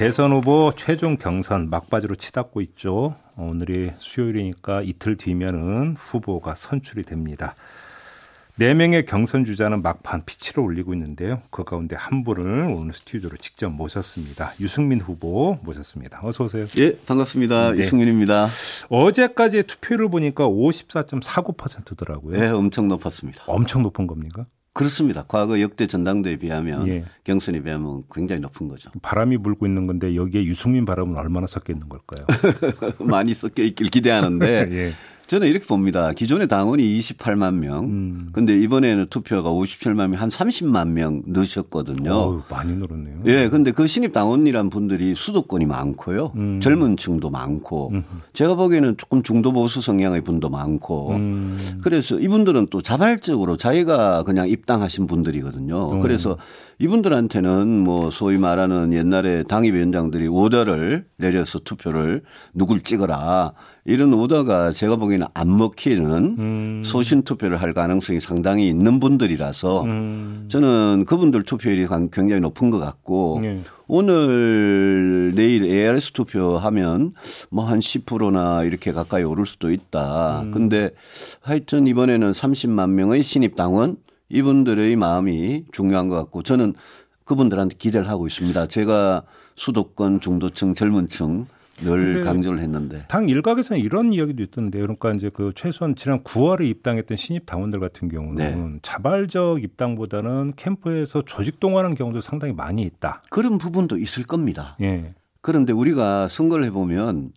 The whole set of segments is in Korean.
대선 후보 최종 경선 막바지로 치닫고 있죠. 오늘이 수요일이니까 이틀 뒤면은 후보가 선출이 됩니다. 네 명의 경선 주자는 막판 피치를 올리고 있는데요. 그 가운데 한 분을 오늘 스튜디오로 직접 모셨습니다. 유승민 후보 모셨습니다. 어서 오세요. 예, 반갑습니다. 네. 유승민입니다. 어제까지의 투표를 보니까 54.49%더라고요. 예, 엄청 높았습니다. 엄청 높은 겁니까? 그렇습니다. 과거 역대 전당대에 비하면 예. 경선에 비하면 굉장히 높은 거죠. 바람이 불고 있는 건데 여기에 유승민 바람은 얼마나 섞여 있는 걸까요? 많이 섞여 있길 기대하는데 예. 저는 이렇게 봅니다. 기존의 당원이 28만 명. 음. 근데 이번에는 투표가 57만 명, 한 30만 명 넣으셨거든요. 어우, 많이 늘었네요. 예, 근데 그 신입 당원이란 분들이 수도권이 많고요. 음. 젊은 층도 많고. 제가 보기에는 조금 중도 보수 성향의 분도 많고. 음. 그래서 이분들은 또 자발적으로 자기가 그냥 입당하신 분들이거든요. 음. 그래서 이분들한테는 뭐 소위 말하는 옛날에 당협위원장들이 오더를 내려서 투표를 누굴 찍어라 이런 오더가 제가 보기에는 안 먹히는 음. 소신 투표를 할 가능성이 상당히 있는 분들이라서 음. 저는 그분들 투표율이 굉장히 높은 것 같고 예. 오늘 내일 ARS 투표하면 뭐 한 10%나 이렇게 가까이 오를 수도 있다. 음. 근데 하여튼 이번에는 30만 명의 신입 당원 이분들의 마음이 중요한 것 같고 저는 그분들한테 기대를 하고 있습니다. 제가 수도권 중도층 젊은층 늘 강조를 했는데 당 일각에서는 이런 이야기도 있던데요. 그러니까 이제 그 최소한 지난 9월에 입당했던 신입 당원들 같은 경우는 네. 자발적 입당보다는 캠프에서 조직 동원하는 경우도 상당히 많이 있다. 그런 부분도 있을 겁니다. 예. 그런데 우리가 선거를 해보면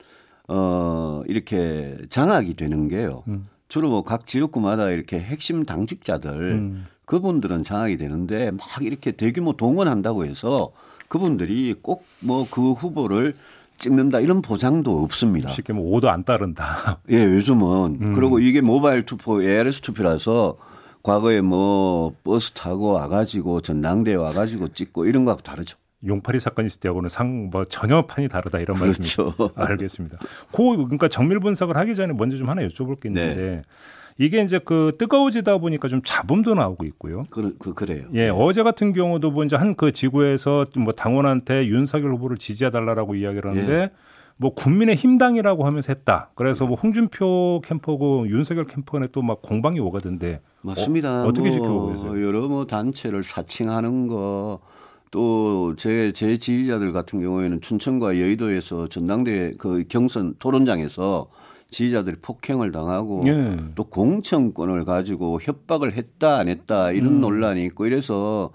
어 이렇게 장악이 되는 게요. 음. 주로 뭐각 지역구마다 이렇게 핵심 당직자들 음. 그분들은 장악이 되는데 막 이렇게 대규모 동원한다고 해서 그분들이 꼭 뭐 그 후보를 찍는다 이런 보장도 없습니다. 쉽게 뭐 오도 안 따른다. 예, 요즘은 음. 그리고 이게 모바일 투표 ARS 투표라서 과거에 뭐 버스 타고 와가지고 전당대에 와가지고 찍고 이런 거하고 다르죠. 용팔이 사건 있을 때하고는 상 뭐 전혀 판이 다르다 이런 말씀이죠. 그렇죠. 알겠습니다. 그 그러니까 정밀 분석을 하기 전에 먼저 좀 하나 여쭤볼 게 있는데 네. 이게 이제 그 뜨거워지다 보니까 좀 잡음도 나오고 있고요. 그, 그 그래요. 예, 어제 같은 경우도 뭐 이제 한 그 지구에서 뭐 당원한테 윤석열 후보를 지지해 달라고 이야기를 하는데 예. 뭐 국민의 힘당이라고 하면서 했다. 그래서 뭐 홍준표 캠프고 윤석열 캠프 간에 또 막 공방이 오가던데 맞습니다. 어, 떻게 뭐 지켜보고 계세요? 여러 뭐 단체를 사칭하는 거. 또 제 제 지지자들 같은 경우에는 춘천과 여의도에서 전당대 그 경선 토론장에서 지지자들이 폭행을 당하고 예. 또 공천권을 가지고 협박을 했다 안 했다 음. 이런 논란이 있고 이래서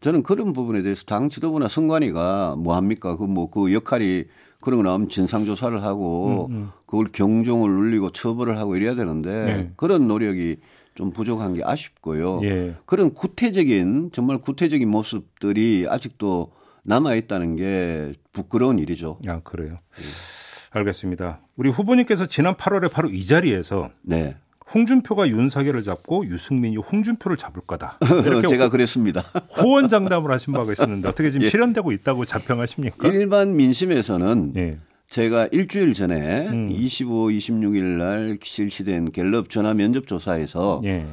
저는 그런 부분에 대해서 당 지도부나 선관위가 뭐 합니까 그 뭐그 역할이 그런 거 나오면 진상 조사를 하고 음, 그걸 경종을 울리고 처벌을 하고 이래야 되는데 네. 그런 노력이 좀 부족한 게 아쉽고요. 예. 그런 구태적인 정말 구태적인 모습들이 아직도 남아 있다는 게 부끄러운 일이죠. 아 그래요. 알겠습니다. 우리 후보님께서 지난 8월에 바로 이 자리에서 네. 홍준표가 윤석열을 잡고 유승민이 홍준표를 잡을 거다. 이렇게 제가 그랬습니다. 호언장담을 하신 바가 있었는데 어떻게 지금 예. 실현되고 있다고 자평하십니까? 일반 민심에서는 예. 제가 일주일 전에 음. 25, 26일 날 실시된 갤럽 전화 면접 조사에서 예.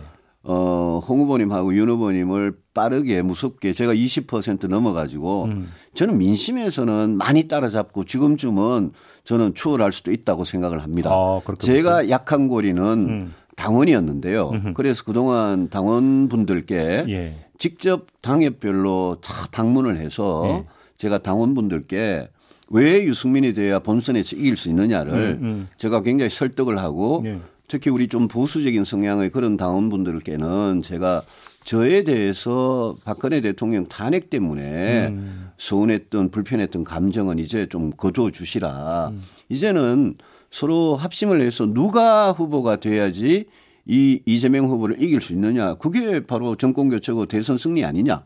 어, 홍 후보님하고 윤 후보님을 빠르게 무섭게 제가 20% 넘어가지고 음. 저는 민심에서는 많이 따라잡고 지금쯤은 저는 추월할 수도 있다고 생각을 합니다. 아, 제가 보세요? 약한 고리는 음. 당원이었는데요. 그래서 그동안 당원분들께 예. 직접 당협별로 다 방문을 해서 예. 제가 당원분들께 왜 유승민이 돼야 본선에서 이길 수 있느냐를 음, 음. 제가 굉장히 설득을 하고 예. 특히 우리 좀 보수적인 성향의 그런 당원분들께는 제가 저에 대해서 박근혜 대통령 탄핵 때문에 음. 서운했던 불편했던 감정은 이제 좀 거두어 주시라. 음. 이제는 서로 합심을 해서 누가 후보가 돼야지 이 이재명 후보를 이길 수 있느냐. 그게 바로 정권 교체고 대선 승리 아니냐.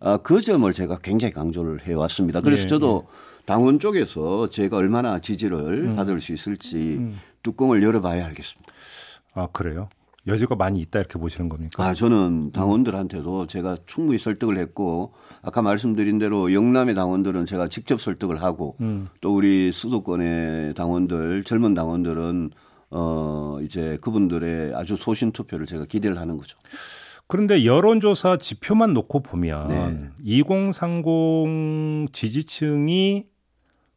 아, 그 점을 제가 굉장히 강조를 해 왔습니다. 그래서 예, 저도 당원 쪽에서 제가 얼마나 지지를 음. 받을 수 있을지 뚜껑을 열어봐야 알겠습니다. 아 그래요? 여지가 많이 있다 이렇게 보시는 겁니까? 아, 저는 당원들한테도 제가 충분히 설득을 했고 아까 말씀드린 대로 영남의 당원들은 제가 직접 설득을 하고 음. 또 우리 수도권의 당원들 젊은 당원들은 어 이제 그분들의 아주 소신 투표를 제가 기대를 하는 거죠. 그런데 여론조사 지표만 놓고 보면 네. 2030 지지층이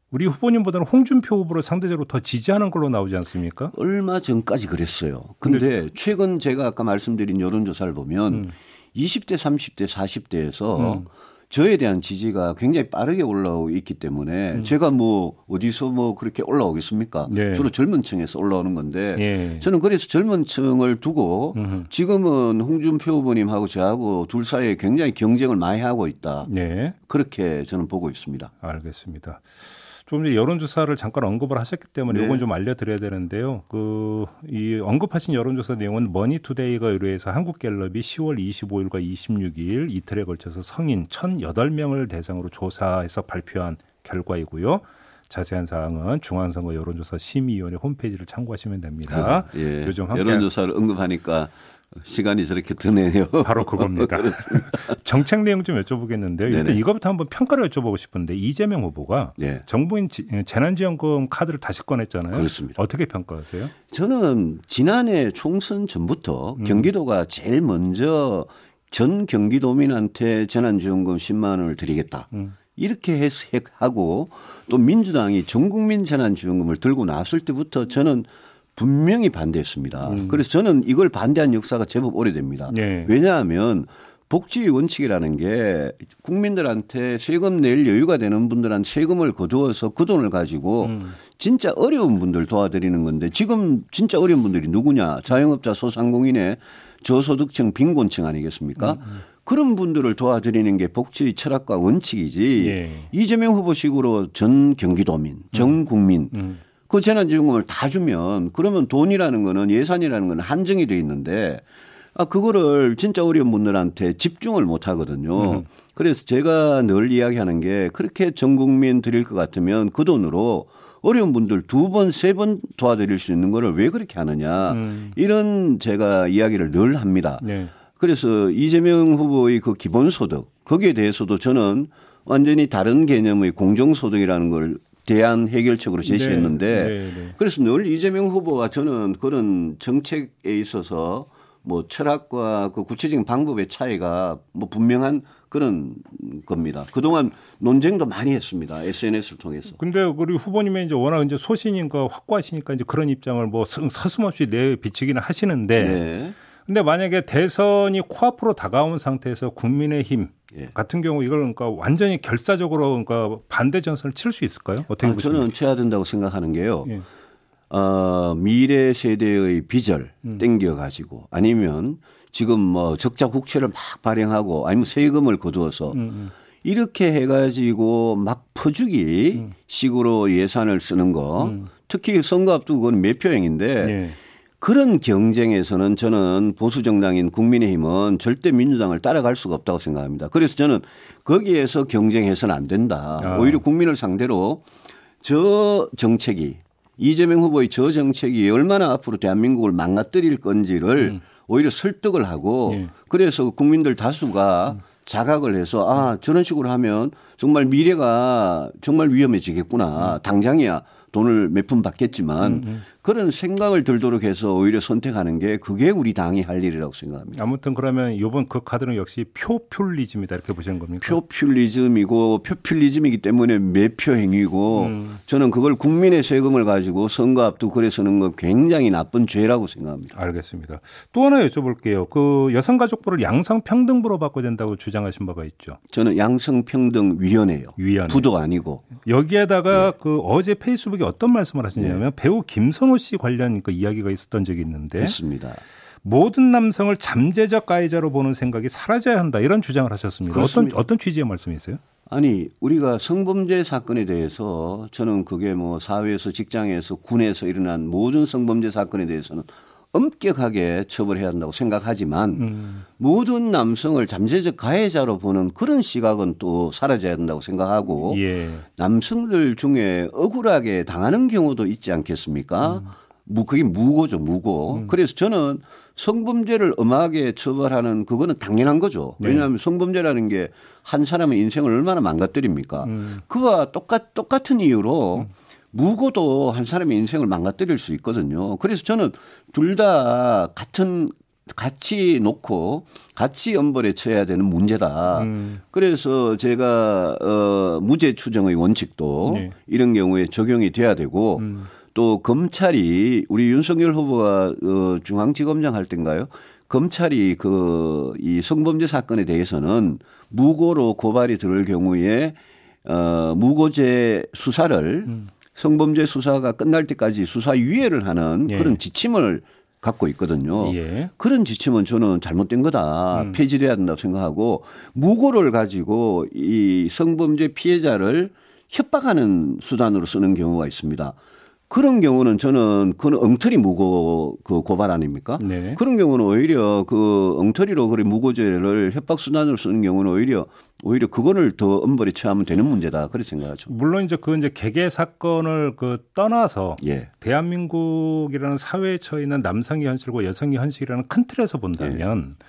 우리 후보님보다는 홍준표 후보를 상대적으로 더 지지하는 걸로 나오지 않습니까? 얼마 전까지 그랬어요. 근데 최근 제가 아까 말씀드린 여론조사를 보면 20대, 30대, 40대에서 저에 대한 지지가 굉장히 빠르게 올라오고 있기 때문에 제가 뭐 어디서 뭐 그렇게 올라오겠습니까? 네. 주로 젊은 층에서 올라오는 건데 예. 저는 그래서 젊은 층을 두고 음흠. 지금은 홍준표 후보님하고 저하고 둘 사이에 굉장히 경쟁을 많이 하고 있다. 네, 그렇게 저는 보고 있습니다. 알겠습니다. 조금 전에 여론조사를 잠깐 언급을 하셨기 때문에 네. 이건 좀 알려드려야 되는데요. 그 이 언급하신 여론조사 내용은 머니투데이가 의뢰해서 한국갤럽이 10월 25일과 26일 이틀에 걸쳐서 성인 1,008명을 대상으로 조사해서 발표한 결과이고요. 자세한 사항은 중앙선거 여론조사 심의위원회 홈페이지를 참고하시면 됩니다. 예. 요즘 함께 여론조사를 언급하니까 시간이 저렇게 드네요. 바로 그겁니다. 정책 내용 좀 여쭤보겠는데요. 일단 네네. 이거부터 한번 평가를 여쭤보고 싶은데 이재명 후보가 네. 전 국민 지- 재난지원금 카드를 다시 꺼냈잖아요. 그렇습니다. 어떻게 평가하세요? 저는 지난해 총선 전부터 음. 경기도가 제일 먼저 전 경기도민한테 재난지원금 10만 원을 드리겠다. 음. 이렇게 해서 하고 또 민주당이 전국민 재난지원금을 들고 나왔을 때부터 저는 분명히 반대했습니다. 그래서 저는 이걸 반대한 역사가 제법 오래됩니다. 음. 네. 왜냐하면 복지 원칙이라는 게 국민들한테 세금 낼 여유가 되는 분들한테 세금을 거두어서 그 돈을 가지고 음. 진짜 어려운 분들 도와드리는 건데 지금 진짜 어려운 분들이 누구냐 자영업자 소상공인의 저소득층 빈곤층 아니겠습니까? 음, 그런 분들을 도와드리는 게 복지 철학과 원칙이지 예. 이재명 후보식으로 전 경기도민, 전 국민 음. 그 재난지원금을 다 주면 그러면 돈이라는 거는 예산이라는 거는 한정이 돼 있는데 아 그거를 진짜 어려운 분들한테 집중을 못 하거든요. 그래서 제가 늘 이야기하는 게 그렇게 전 국민 드릴 것 같으면 그 돈으로 어려운 분들 두 번, 세 번 도와드릴 수 있는 거를 왜 그렇게 하느냐. 이런 제가 이야기를 늘 합니다. 네. 그래서 이재명 후보의 그 기본소득 거기에 대해서도 저는 완전히 다른 개념의 공정소득이라는 걸 대안 해결책으로 제시했는데 네, 네, 네. 그래서 늘 이재명 후보와 저는 그런 정책에 있어서 뭐 철학과 그 구체적인 방법의 차이가 뭐 분명한 그런 겁니다. 그동안 논쟁도 많이 했습니다. SNS를 통해서. 근데 우리 후보님이 이제 워낙 이제 소신인가 확고하시니까 이제 그런 입장을 뭐 서- 서슴없이 내 비치기는 하시는데 네. 근데 만약에 대선이 코앞으로 다가온 상태에서 국민의힘 예. 같은 경우 이걸 그러니까 완전히 결사적으로 그러니까 반대 전선을 칠 수 있을까요? 어떻게 아, 보십니까? 저는 쳐야 된다고 생각하는 게요. 예. 어, 미래 세대의 빚을 음. 땡겨 가지고 아니면 지금 뭐 적자 국채를 막 발행하고 아니면 세금을 거두어서 음, 이렇게 해가지고 막 퍼주기 음. 식으로 예산을 쓰는 거 특히 선거 앞두고 그건 매표행인데 예. 그런 경쟁에서는 저는 보수 정당인 국민의힘은 절대 민주당을 따라갈 수가 없다고 생각합니다. 그래서 저는 거기에서 경쟁해서는 안 된다. 아. 오히려 국민을 상대로 저 정책이 이재명 후보의 저 정책이 얼마나 앞으로 대한민국을 망가뜨릴 건지를 오히려 설득을 하고 예. 그래서 국민들 다수가 자각을 해서 아 저런 식으로 하면 정말 미래가 정말 위험해지겠구나 당장이야 돈을 몇 푼 받겠지만 그런 생각을 들도록 해서 오히려 선택하는 게 그게 우리 당이 할 일이라고 생각합니다. 아무튼 그러면 이번 그 카드는 역시 표퓰리즘이다 이렇게 보시는 겁니까? 표퓰리즘이고 표퓰리즘이기 때문에 매표 행위고 저는 그걸 국민의 세금을 가지고 선거 앞두고 그래 서는 건 굉장히 나쁜 죄라고 생각합니다. 알겠습니다. 또 하나 여쭤볼게요. 그 여성가족부를 양성평등부로 바꿔야 된다고 주장하신 바가 있죠. 저는 양성평등위원회요. 위원회. 부도 아니고 여기에다가 네. 그 어제 페이스북에 어떤 말씀을 하셨냐면 배우 김선호 씨 관련 그 이야기가 있었던 적이 있는데 했습니다. 모든 남성을 잠재적 가해자로 보는 생각이 사라져야 한다 이런 주장을 하셨습니다. 어떤 그렇습니다. 어떤 취지의 말씀이세요? 아니 우리가 성범죄 사건에 대해서 저는 그게 뭐 사회에서 직장에서 군에서 일어난 모든 성범죄 사건에 대해서는 엄격하게 처벌해야 한다고 생각하지만 음. 모든 남성을 잠재적 가해자로 보는 그런 시각은 또 사라져야 한다고 생각하고 예. 남성들 중에 억울하게 당하는 경우도 있지 않겠습니까? 무 그게 무고죠, 무고. 음. 그래서 저는 성범죄를 엄하게 처벌하는 그거는 당연한 거죠. 네. 왜냐하면 성범죄라는 게 한 사람의 인생을 얼마나 망가뜨립니까? 음. 그와 똑같 똑같은 이유로 음. 무고도 한 사람의 인생을 망가뜨릴 수 있거든요. 그래서 저는 둘 다 같은 같이 놓고 같이 엄벌에 처해야 되는 문제다. 음. 그래서 제가 어 무죄 추정의 원칙도 네. 이런 경우에 적용이 돼야 되고 음. 또 검찰이 우리 윤석열 후보가 어 중앙지검장 할 때인가요? 검찰이 그 이 성범죄 사건에 대해서는 무고로 고발이 들을 경우에 어 무고죄 수사를 음. 성범죄 수사가 끝날 때까지 수사 유예를 하는 예. 그런 지침을 갖고 있거든요. 예. 그런 지침은 저는 잘못된 거다. 음. 폐지해야 된다고 생각하고 무고를 가지고 이 성범죄 피해자를 협박하는 수단으로 쓰는 경우가 있습니다. 그런 경우는 저는 그건 엉터리 무고 그 고발 아닙니까? 네. 그런 경우는 오히려 그 엉터리로 그래 무고죄를 협박 수단으로 쓰는 경우는 오히려 오히려 그거를 더 엄벌에 처하면 되는 문제다 그렇게 생각하죠. 물론 이제 그 이제 개개 사건을 그 떠나서 예. 대한민국이라는 사회에 처해 있는 남성의 현실과 여성의 현실이라는 큰 틀에서 본다면 예.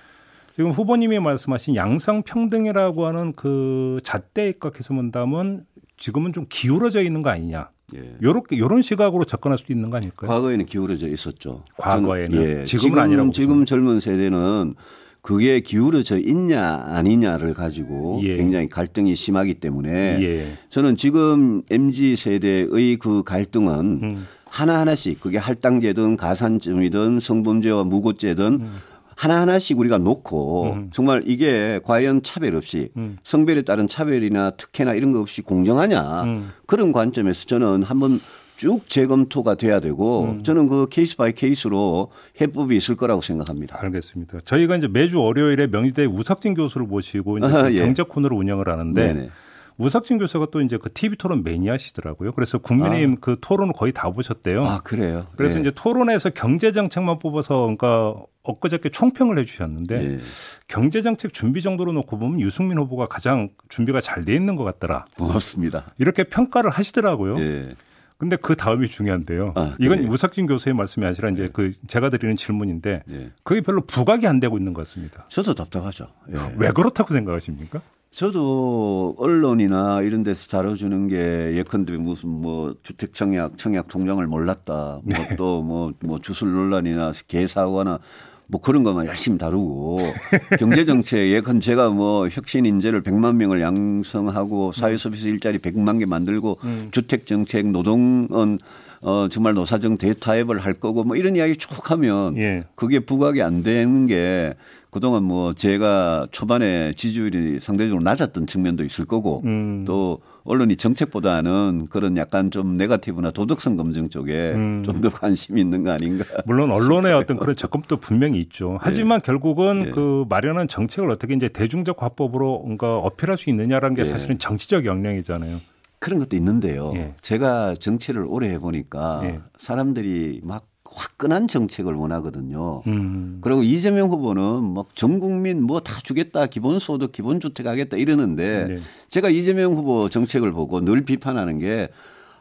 지금 후보님이 말씀하신 양성평등이라고 하는 그 잣대에 입각해서 본다면 지금은 좀 기울어져 있는 거 아니냐. 예. 요렇게 요런 시각으로 접근할 수도 있는 거 아닐까요? 과거에는 기울어져 있었죠. 과거에는 예. 지금은 지금, 아니라고 지금 젊은 세대는 그게 기울어져 있냐 아니냐를 가지고 예. 굉장히 갈등이 심하기 때문에 예. 저는 지금 MZ 세대의 그 갈등은 음. 하나 하나씩 그게 할당제든 가산점이든 성범죄와 무고죄든 음. 하나하나씩 우리가 놓고 음. 정말 이게 과연 차별 없이 음. 성별에 따른 차별이나 특혜나 이런 거 없이 공정하냐 음. 그런 관점에서 저는 한번 쭉 재검토가 돼야 되고 음. 저는 그 케이스 바이 케이스로 해법이 있을 거라고 생각합니다. 알겠습니다. 저희가 이제 매주 월요일에 명지대 우석진 교수를 모시고 이제 아, 예. 경제 코너를 운영을 하는데 네네. 우석진 교수가 또 이제 그 TV 토론 매니아시더라고요. 그래서 국민의힘 아. 그 토론을 거의 다 보셨대요. 아, 그래요? 그래서 네. 이제 토론에서 경제 정책만 뽑아서 그러니까 엊그저께 총평을 해 주셨는데 네. 경제 정책 준비 정도로 놓고 보면 유승민 후보가 가장 준비가 잘 돼 있는 것 같더라. 고맙습니다. 이렇게 평가를 하시더라고요. 네. 근데 그 다음이 중요한데요. 아, 이건 우석진 교수의 말씀이 아니라 이제 네. 그 제가 드리는 질문인데 네. 그게 별로 부각이 안 되고 있는 것 같습니다. 저도 답답하죠. 예. 왜 그렇다고 생각하십니까? 저도 언론이나 이런 데서 다뤄주는 게 예컨대 무슨 뭐 주택 청약 청약 통장을 몰랐다. 뭐 또뭐뭐 뭐, 뭐 주술 논란이나 개사거나 뭐 그런 것만 열심히 다루고 경제 정책 예컨 제가 뭐 혁신 인재를 100만 명을 양성하고 사회 서비스 일자리 100만 개 만들고 음. 주택 정책 노동은 어 정말 노사정 대타협을 할 거고 뭐 이런 이야기 쭉 하면 예. 그게 부각이 안 되는 게 그동안 뭐 제가 초반에 지지율이 상대적으로 낮았던 측면도 있을 거고 음. 또 언론이 정책보다는 그런 약간 좀 네가티브나 도덕성 검증 쪽에 음. 좀더 관심이 있는 거 아닌가. 물론 언론의 어떤 그런 접근도 분명히 있죠. 네. 하지만 네. 결국은 네. 그 마련한 정책을 어떻게 이제 대중적 화법으로 뭔가 어필할 수 있느냐라는 게 네. 사실은 정치적 역량이잖아요. 그런 것도 있는데요. 예. 제가 정치를 오래 해보니까 예. 사람들이 막 화끈한 정책을 원하거든요. 음. 그리고 이재명 후보는 막 전 국민 뭐 다 주겠다, 기본소득, 기본주택 하겠다 이러는데 네. 제가 이재명 후보 정책을 보고 늘 비판하는 게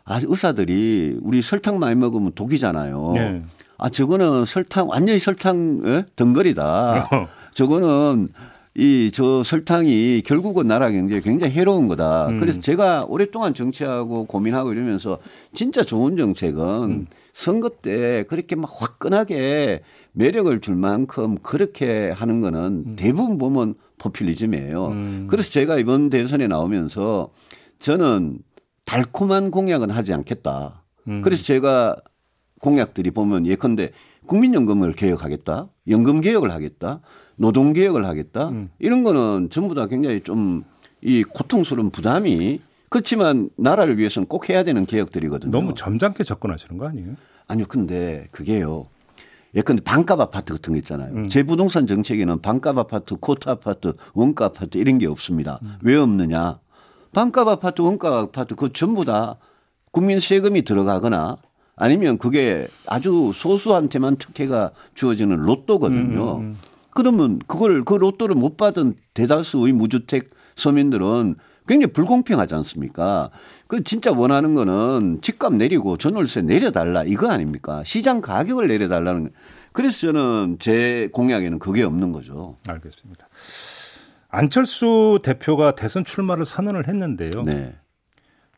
아, 의사들이 우리 설탕 많이 먹으면 독이잖아요. 네. 아, 저거는 설탕, 완전히 설탕 에? 덩거리다. 저거는 이 저 설탕이 결국은 나라 경제에 굉장히 해로운 거다. 음. 그래서 제가 오랫동안 정치하고 고민하고 이러면서 진짜 좋은 정책은 음. 선거 때 그렇게 막 화끈하게 매력을 줄 만큼 그렇게 하는 거는 음. 대부분 보면 포퓰리즘이에요. 음. 그래서 제가 이번 대선에 나오면서 저는 달콤한 공약은 하지 않겠다. 음. 그래서 제가 공약들이 보면 예컨대 국민연금을 개혁하겠다. 연금 개혁을 하겠다. 노동 개혁을 하겠다. 음. 이런 거는 전부 다 굉장히 좀 이 고통스러운 부담이 그렇지만 나라를 위해서는 꼭 해야 되는 개혁들이거든요. 너무 점잖게 접근하시는 거 아니에요? 아니요. 근데 그게요. 예컨대 반값 아파트 같은 거 있잖아요. 음. 제 부동산 정책에는 반값 아파트, 코트 아파트, 원가 아파트 이런 게 없습니다. 음. 왜 없느냐? 반값 아파트, 원가 아파트 그 전부 다 국민 세금이 들어가거나 아니면 그게 아주 소수한테만 특혜가 주어지는 로또거든요. 음, 음. 그러면 그걸 그 로또를 못 받은 대다수의 무주택 서민들은 굉장히 불공평하지 않습니까? 그 진짜 원하는 거는 집값 내리고 전월세 내려달라 이거 아닙니까? 시장 가격을 내려달라는. 그래서 저는 제 공약에는 그게 없는 거죠. 알겠습니다. 안철수 대표가 대선 출마를 선언을 했는데요. 네.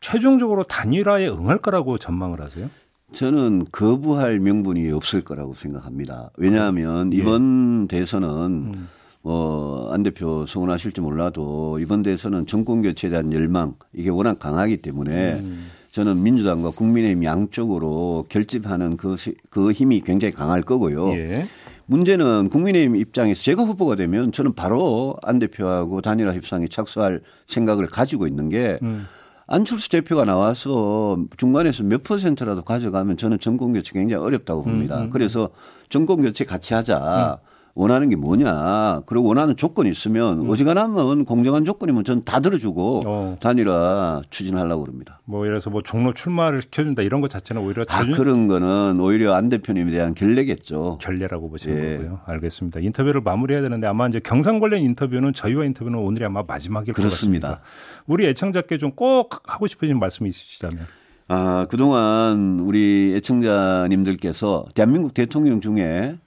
최종적으로 단일화에 응할 거라고 전망을 하세요? 저는 거부할 명분이 없을 거라고 생각합니다. 왜냐하면 이번 대선은 음. 뭐, 안 대표 서운하실지 몰라도 이번 대선은 정권 교체에 대한 열망 이게 워낙 강하기 때문에 음. 저는 민주당과 국민의힘 양쪽으로 결집하는 그, 시- 그 힘이 굉장히 강할 거고요. 예. 문제는 국민의힘 입장에서 제가 후보가 되면 저는 바로 안 대표하고 단일화 협상에 착수할 생각을 가지고 있는 게 음. 안철수 대표가 나와서 중간에서 몇 퍼센트라도 가져가면 저는 정권 교체 굉장히 어렵다고 봅니다. 음, 그래서 정권 교체 같이 하자. 원하는 게 뭐냐. 그리고 원하는 조건이 있으면 어지간하면 공정한 조건이면 저는 다 들어주고 어. 단일화 추진하려고 그럽니다. 뭐 예를 들어서 뭐 종로 출마를 시켜준다 이런 것 자체는 오히려 아, 자주 그런 거는 오히려 안 대표님에 대한 결례겠죠. 결례라고 보시는 예. 거고요. 알겠습니다. 인터뷰를 마무리해야 되는데 아마 이제 경상 관련 인터뷰는 저희와 인터뷰는 오늘이 아마 마지막일 그렇습니다. 것 같습니다. 우리 애청자께 좀 꼭 하고 싶으신 말씀이 있으시다면. 아, 그동안 우리 애청자님들께서 대한민국 대통령 중에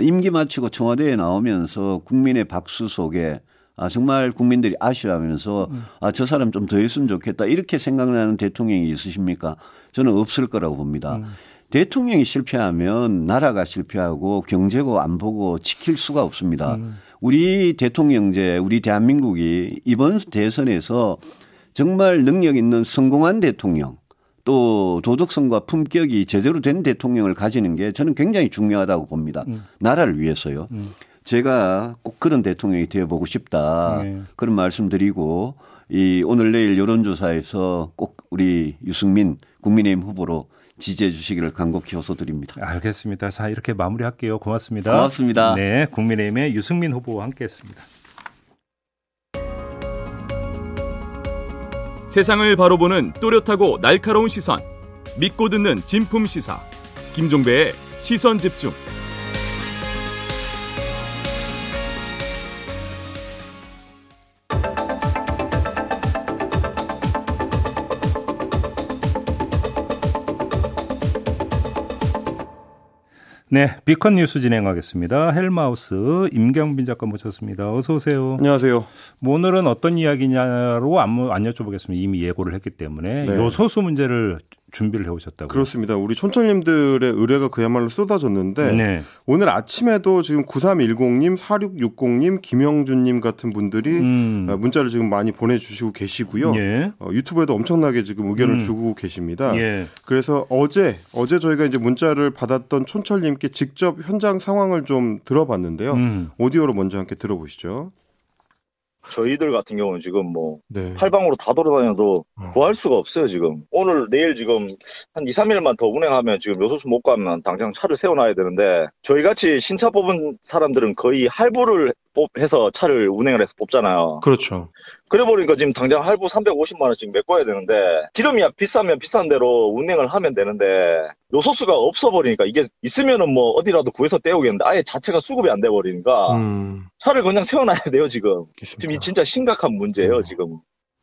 임기 마치고 청와대에 나오면서 국민의 박수 속에 아, 정말 국민들이 아쉬워하면서 아, 저 사람 좀 더 했으면 좋겠다. 이렇게 생각나는 대통령이 있으십니까? 저는 없을 거라고 봅니다. 대통령이 실패하면 나라가 실패하고 경제고 안보고 지킬 수가 없습니다. 우리 대통령제, 우리 대한민국이 이번 대선에서 정말 능력 있는 성공한 대통령 또 도덕성과 품격이 제대로 된 대통령을 가지는 게 저는 굉장히 중요하다고 봅니다. 나라를 위해서요. 제가 꼭 그런 대통령이 되어보고 싶다. 네. 그런 말씀드리고 이 오늘 내일 여론조사에서 꼭 우리 유승민 국민의힘 후보로 지지해 주시기를 간곡히 호소드립니다. 알겠습니다. 자 이렇게 마무리할게요. 고맙습니다. 고맙습니다. 네, 국민의힘의 유승민 후보와 함께했습니다. 세상을 바로 보는 또렷하고 날카로운 시선. 믿고 듣는 진품 시사. 김종배의 시선 집중. 네, 비컨 뉴스 진행하겠습니다. 헬마우스 임경빈 작가 모셨습니다. 어서 오세요. 안녕하세요. 뭐 오늘은 어떤 이야기냐로 안, 안 여쭤보겠습니다. 이미 예고를 했기 때문에 네. 요소수 문제를 준비를 해오셨다고요. 그렇습니다. 우리 촌철님들의 의뢰가 그야말로 쏟아졌는데 네. 오늘 아침에도 지금 9310님, 4660님, 김영준님 같은 분들이 음. 어, 문자를 지금 많이 보내주시고 계시고요. 예. 어, 유튜브에도 엄청나게 지금 의견을 음. 주고 계십니다. 예. 그래서 어제 어제 저희가 이제 문자를 받았던 촌철님께 직접 현장 상황을 좀 들어봤는데요. 음. 오디오로 먼저 함께 들어보시죠. 저희들 같은 경우는 지금 뭐 네. 팔방으로 다 돌아다녀도 어. 구할 수가 없어요 지금 오늘 내일 지금 한 2, 3일만 더 운행하면 지금 요소수 못 가면 당장 차를 세워놔야 되는데 저희같이 신차 뽑은 사람들은 거의 할부를 뽑- 해서 차를 운행을 해서 뽑잖아요 그렇죠. 그래 보니까 지금 당장 할부 350만 원씩 메꿔야 되는데 기름이 비싸면 비싼 대로 운행을 하면 되는데 요소수가 없어 버리니까 이게 있으면은 뭐 어디라도 구해서 떼우겠는데 아예 자체가 수급이 안 돼 버리니까 음, 차를 그냥 세워놔야 돼요 지금 지금 알겠습니다. 이 진짜 심각한 문제예요 어. 지금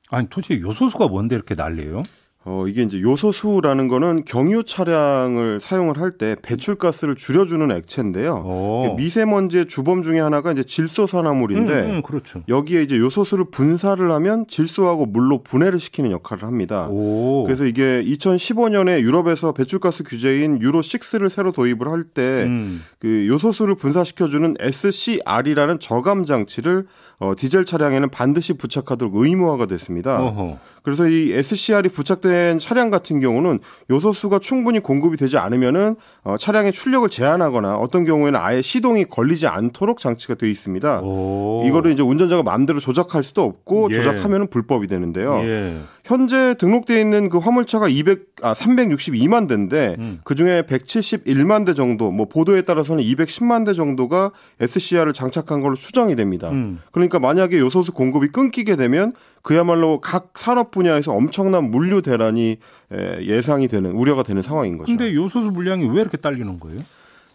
아니 도대체 요소수가 뭔데 이렇게 난리예요? 어, 이게 이제 요소수라는 거는 경유 차량을 사용을 할 때 배출가스를 줄여주는 액체인데요. 미세먼지의 주범 중에 하나가 이제 질소산화물인데 음, 음, 그렇죠. 여기에 이제 요소수를 분사를 하면 질소하고 물로 분해를 시키는 역할을 합니다. 오. 그래서 이게 2015년에 유럽에서 배출가스 규제인 유로 6를 새로 도입을 할때 음. 그 요소수를 분사시켜주는 SCR이라는 저감 장치를 어, 디젤 차량에는 반드시 부착하도록 의무화가 됐습니다. 어허. 그래서 이 SCR이 부착된 차량 같은 경우는 요소수가 충분히 공급이 되지 않으면은 어, 차량의 출력을 제한하거나 어떤 경우에는 아예 시동이 걸리지 않도록 장치가 되어 있습니다. 오. 이거를 이제 운전자가 마음대로 조작할 수도 없고 예. 조작하면은 불법이 되는데요. 예. 현재 등록되어 있는 그 화물차가 200, 아, 362만 대인데 음. 그 중에 171만 대 정도, 뭐 보도에 따라서는 210만 대 정도가 SCR을 장착한 걸로 추정이 됩니다. 음. 그러니까 만약에 요소수 공급이 끊기게 되면 그야말로 각 산업 분야에서 엄청난 물류 대란이 예상이 되는 우려가 되는 상황인 거죠. 근데 요소수 물량이 왜 이렇게 딸리는 거예요?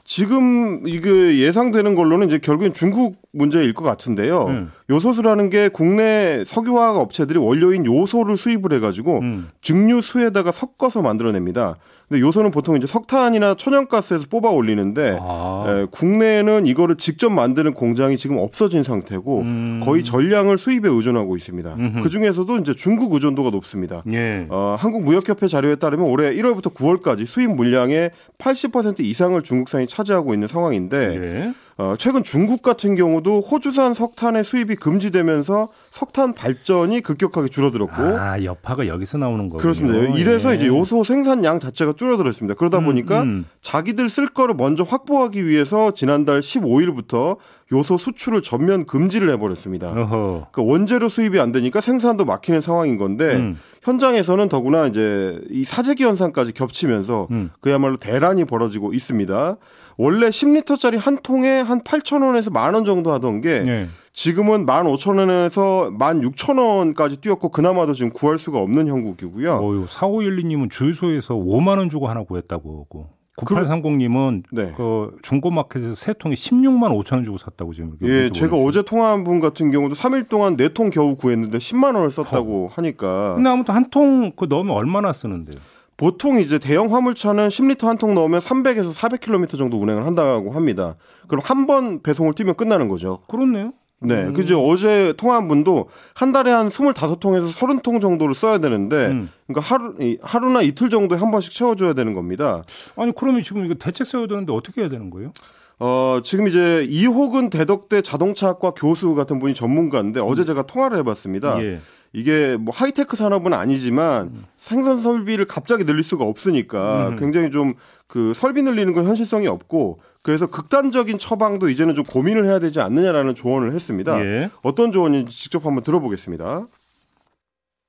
지금 이게 예상되는 걸로는 이제 결국엔 중국 문제일 것 같은데요. 음. 요소수라는 게 국내 석유화학 업체들이 원료인 요소를 수입을 해가지고 음. 증류수에다가 섞어서 만들어냅니다. 근데 요소는 보통 이제 석탄이나 천연가스에서 뽑아 올리는데 아. 에, 국내에는 이거를 직접 만드는 공장이 지금 없어진 상태고 음. 거의 전량을 수입에 의존하고 있습니다. 그 중에서도 이제 중국 의존도가 높습니다. 예. 어, 한국무역협회 자료에 따르면 올해 1월부터 9월까지 수입 물량의 80% 이상을 중국산이 차지하고 있는 상황인데. 예. 어, 최근 중국 같은 경우도 호주산 석탄의 수입이 금지되면서 석탄 발전이 급격하게 줄어들었고 아 여파가 여기서 나오는 거군요. 그렇습니다. 이래서 예. 이제 요소 생산량 자체가 줄어들었습니다. 그러다 음, 보니까 음. 자기들 쓸 거를 먼저 확보하기 위해서 지난달 15일부터 요소 수출을 전면 금지를 해버렸습니다. 그러니까 원재료 수입이 안 되니까 생산도 막히는 상황인 건데 음. 현장에서는 더구나 이제 이 사재기 현상까지 겹치면서 음. 그야말로 대란이 벌어지고 있습니다. 원래 10리터짜리 한 통에 한 8,000원에서 만 원 정도 하던 게 네. 지금은 15,000원에서 16,000원까지 뛰었고 그나마도 지금 구할 수가 없는 형국이고요. 어유 4512님은 주유소에서 5만 원 주고 하나 구했다고 하고 9830님은 네. 그 중고마켓에서 세 통에 16만 5천 원 주고 샀다고 지금. 예, 제가 어제 통화한 분 같은 경우도 3일 동안 4통 겨우 구했는데 10만 원을 썼다고 허. 하니까. 근데 아무튼 한 통 그 넣으면 얼마나 쓰는데요? 보통 이제 대형 화물차는 10리터 한 통 넣으면 300에서 400km 정도 운행을 한다고 합니다. 그럼 한 번 배송을 뛰면 끝나는 거죠. 그렇네요. 네. 음. 그죠. 어제 통화한 분도 한 달에 한 25통에서 30통 정도를 써야 되는데, 음. 그러니까 하루, 하루나 이틀 정도에 한 번씩 채워줘야 되는 겁니다. 아니, 그러면 지금 이거 대책 세워야 되는데 어떻게 해야 되는 거예요? 어, 지금 이제 이호근 대덕대 자동차학과 교수 같은 분이 전문가인데 어제 음. 제가 통화를 해봤습니다. 예. 이게 뭐 하이테크 산업은 아니지만 음. 생산 설비를 갑자기 늘릴 수가 없으니까 음. 굉장히 좀 그 설비 늘리는 건 현실성이 없고 그래서 극단적인 처방도 이제는 좀 고민을 해야 되지 않느냐라는 조언을 했습니다. 예. 어떤 조언인지 직접 한번 들어보겠습니다.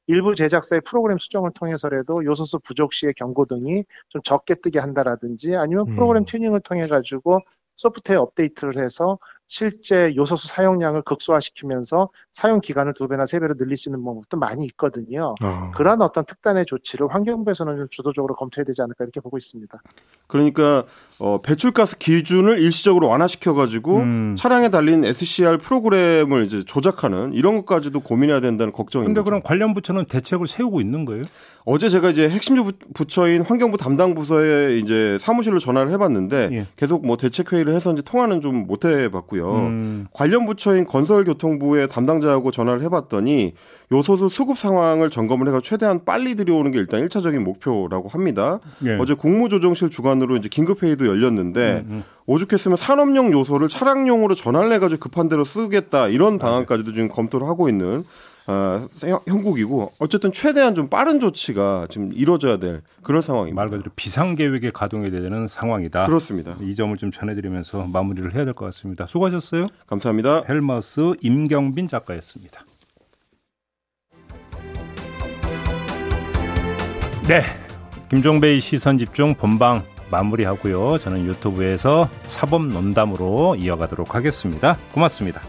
일부 제작사의 프로그램 수정을 통해서라도 요소수 부족 시의 경고 등이 좀 적게 뜨게 한다라든지 아니면 프로그램 음. 튜닝을 통해 가지고 소프트웨어 업데이트를 해서 실제 요소수 사용량을 극소화시키면서 사용 기간을 두 배나 세 배로 늘릴 수 있는 방법도 많이 있거든요. 어. 그러한 어떤 특단의 조치를 환경부에서는 좀 주도적으로 검토해야 되지 않을까 이렇게 보고 있습니다. 그러니까 어, 배출가스 기준을 일시적으로 완화시켜 가지고 음. 차량에 달린 SCR 프로그램을 이제 조작하는 이런 것까지도 고민해야 된다는 걱정입니다. 그런데 그럼 관련 부처는 대책을 세우고 있는 거예요? 어제 제가 이제 핵심 부처인 환경부 담당 부서에 이제 사무실로 전화를 해봤는데 예. 계속 뭐 대책 회의를 해서 이제 통화는 좀 못 해봤고요. 음. 관련 부처인 건설교통부의 담당자하고 전화를 해봤더니 요소수 수급 상황을 점검을 해서 최대한 빨리 들여오는 게 일단 1차적인 목표라고 합니다. 예. 어제 국무조정실 주관으로 이제 긴급 회의도 열렸는데 음, 음. 오죽했으면 산업용 요소를 차량용으로 전환을 해가지고 급한 대로 쓰겠다 이런 방안까지도 지금 검토를 하고 있는 어, 형국이고 어쨌든 최대한 좀 빠른 조치가 지금 이루어져야 될 그런 상황입니다. 말 그대로 비상 계획에 가동해야 되는 상황이다. 그렇습니다. 이 점을 좀 전해드리면서 마무리를 해야 될 것 같습니다. 수고하셨어요. 감사합니다. 헬마우스 임경빈 작가였습니다. 네, 김종배의 시선 집중 본방 마무리하고요. 저는 유튜브에서 사법 논담으로 이어가도록 하겠습니다. 고맙습니다.